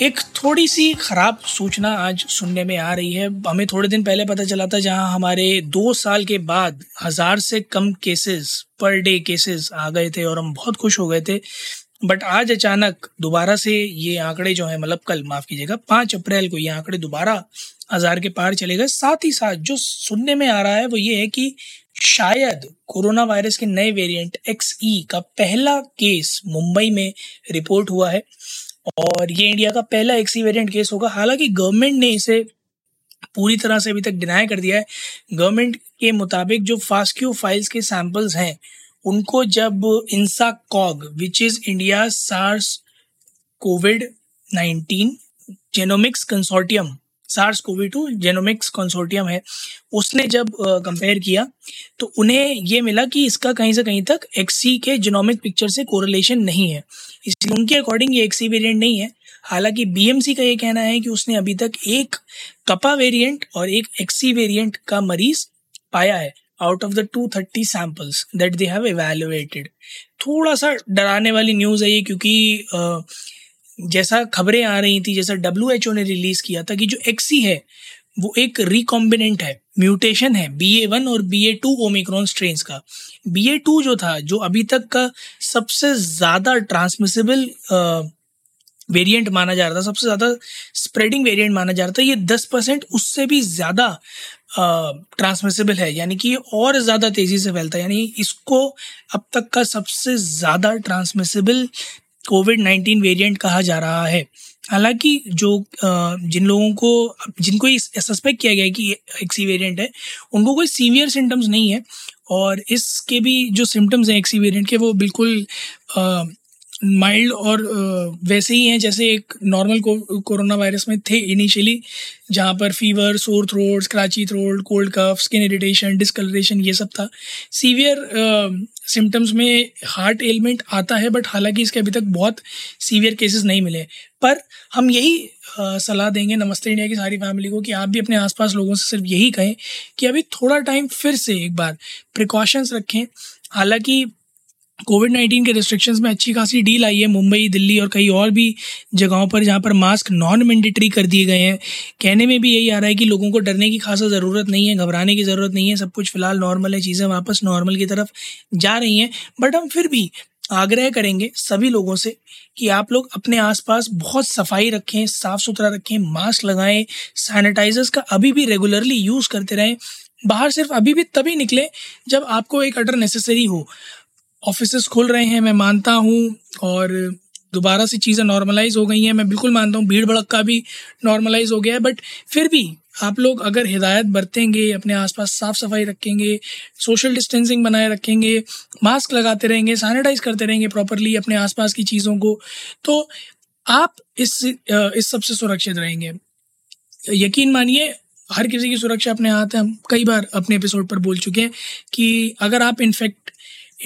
एक थोड़ी सी खराब सूचना आज सुनने में आ रही है। हमें थोड़े दिन पहले पता चला था जहाँ हमारे दो साल के बाद हज़ार से कम केसेस पर डे केसेस आ गए थे और हम बहुत खुश हो गए थे। बट आज अचानक दोबारा से ये आंकड़े जो है मतलब कल, माफ़ कीजिएगा, पाँच अप्रैल को ये आंकड़े दोबारा हज़ार के पार चले गए। साथ ही साथ जो सुनने में आ रहा है वो ये है कि शायद कोरोना वायरस के नए वेरिएंट एक्स ई का पहला केस मुंबई में रिपोर्ट हुआ है। और ये इंडिया का पहला एक्सी वेरिएंट केस होगा। हालाँकि गवर्नमेंट ने इसे पूरी तरह से अभी तक डिनाई कर दिया है। गवर्नमेंट के मुताबिक जो फास्क्यू फाइल्स के सैंपल्स हैं, उनको जब INSACOG which is India SARS COVID nineteen genomics consortium SARS COVID two genomics consortium है, उसने जब कंपेयर किया तो उन्हें ये मिला कि इसका कहीं से कहीं तक एक्सी के जेनोमिक पिक्चर से कोरिलेशन नहीं है। इसलिए उनके अकॉर्डिंग ये एक्सी वेरिएंट नहीं है। हालाँकि बीएमसी का ये कहना है कि उसने अभी तक एक कपा वेरिएंट और एक एक्सी वेरिएंट का मरीज़ पाया है out of the two thirty samples that they have थोड़ा सा डराने वाली न्यूज़ है ये, क्योंकि जैसा खबरें आ रही थी, जैसा ओ ने रिलीज़ किया था कि जो एक्सी है वो एक रिकॉम्बिनेंट है म्यूटेशन है बी ए वन और B A two Omicron strain का। बी ए टू जो था, जो अभी तक का सबसे ज़्यादा ट्रांसमिसिबल वेरिएंट माना जा रहा था, सबसे ज़्यादा स्प्रेडिंग वेरिएंट माना जा रहा था, ये दस परसेंट उससे भी ज़्यादा ट्रांसमिसिबल है। यानी कि ये और ज़्यादा तेज़ी से फैलता है। यानी इसको अब तक का सबसे ज़्यादा ट्रांसमिसिबल कोविड नाइन्टीन वेरिएंट कहा जा रहा है। हालाँकि जो जिन लोगों को, जिनको सस्पेक्ट किया गया है कि एक्सी वेरिएंट है, उनको कोई सीवियर सिम्टम्स नहीं है और इसके भी जो सिम्टम्स हैं एक्सी वेरिएंट के, वो बिल्कुल माइल्ड और वैसे ही हैं जैसे एक नॉर्मल कोरोना वायरस में थे इनिशियली जहाँ पर fever sore throat scratchy throat cold cough skin irritation discoloration ये सब था। सीवियर सिम्टम्स में हार्ट एलिमेंट आता है बट हालाँकि इसके अभी तक बहुत सीवियर केसेस नहीं मिले। पर हम यही सलाह देंगे नमस्ते इंडिया की सारी फैमिली को कि आप भी अपने आसपास लोगों से सिर्फ़ यही कहें कि अभी थोड़ा टाइम फिर से एक बार प्रिकॉशंस रखें। हालाँकि कोविड नाइन्टीन के रिस्ट्रिक्शंस में अच्छी खासी डील आई है मुंबई, दिल्ली और कई और भी जगहों पर जहाँ पर मास्क नॉन मैंडेटरी कर दिए गए हैं। कहने में भी यही आ रहा है कि लोगों को डरने की खासा ज़रूरत नहीं है, घबराने की ज़रूरत नहीं है, सब कुछ फ़िलहाल नॉर्मल है, चीज़ें वापस नॉर्मल की तरफ़ जा रही हैं। बट हम फिर भी आग्रह करेंगे सभी लोगों से कि आप लोग अपने आसपास बहुत सफ़ाई रखें साफ़ सुथरा रखें मास्क लगाएँ सैनिटाइजर्स का अभी भी रेगुलरली यूज़ करते रहें। बाहर सिर्फ़ अभी भी तभी निकले जब आपको एक अटर नेसेसरी हो। ऑफ़िस खुल रहे हैं, मैं मानता हूँ, और दोबारा से चीज़ें नॉर्मलाइज हो गई हैं। मैं बिल्कुल मानता हूँ, भीड़ भड़क का भी नॉर्मलाइज हो गया है बट फिर भी आप लोग अगर हिदायत बरतेंगे, अपने आसपास साफ़ सफ़ाई रखेंगे सोशल डिस्टेंसिंग बनाए रखेंगे मास्क लगाते रहेंगे सैनिटाइज करते रहेंगे प्रॉपरली अपने आसपास की चीज़ों को तो आप इस इस सबसे सुरक्षित रहेंगे। यकीन मानिए, हर किसी की सुरक्षा अपने हाथ है। हम कई बार अपने एपिसोड पर बोल चुके हैं कि अगर आप इन्फेक्ट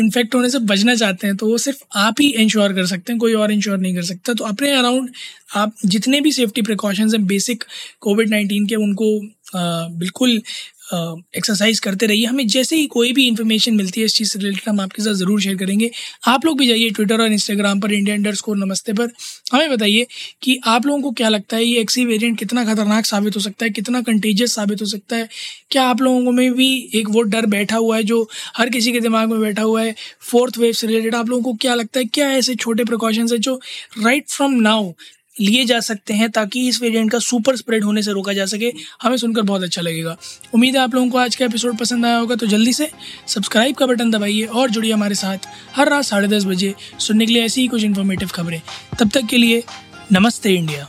इन्फेक्ट होने से बचना चाहते हैं तो वो सिर्फ़ आप ही इंश्योर कर सकते हैं कोई और इंश्योर नहीं कर सकता। तो अपने अराउंड आप जितने भी सेफ्टी प्रिकॉशंस हैं बेसिक कोविड नाइन्टीन के उनको आ, बिल्कुल एक्सरसाइज करते रहिए। हमें जैसे ही कोई भी इन्फॉर्मेशन मिलती है इस चीज़ से रिलेटेड हम आपके साथ ज़रूर शेयर करेंगे। आप लोग भी जाइए ट्विटर और इंस्टाग्राम पर इंडिया अंडर स्कोर नमस्ते पर। हमें बताइए कि आप लोगों को क्या लगता है, ये एक्सी वेरिएंट कितना खतरनाक साबित हो सकता है, कितना कंटेजियस साबित हो सकता है? क्या आप लोगों में भी एक वो डर बैठा हुआ है जो हर किसी के दिमाग में बैठा हुआ है? फोर्थ वेव से रिलेटेड आप लोगों को क्या लगता है? क्या ऐसे छोटे प्रिकॉशंस है जो राइट फ्रॉम नाउ लिए जा सकते हैं ताकि इस वेरिएंट का सुपर स्प्रेड होने से रोका जा सके। हमें सुनकर बहुत अच्छा लगेगा। उम्मीद है आप लोगों को आज का एपिसोड पसंद आया होगा तो जल्दी से सब्सक्राइब का बटन दबाइए और जुड़िए हमारे साथ हर रात साढ़े दस बजे सुनने के लिए ऐसी ही कुछ इन्फॉर्मेटिव खबरें। तब तक के लिए नमस्ते इंडिया।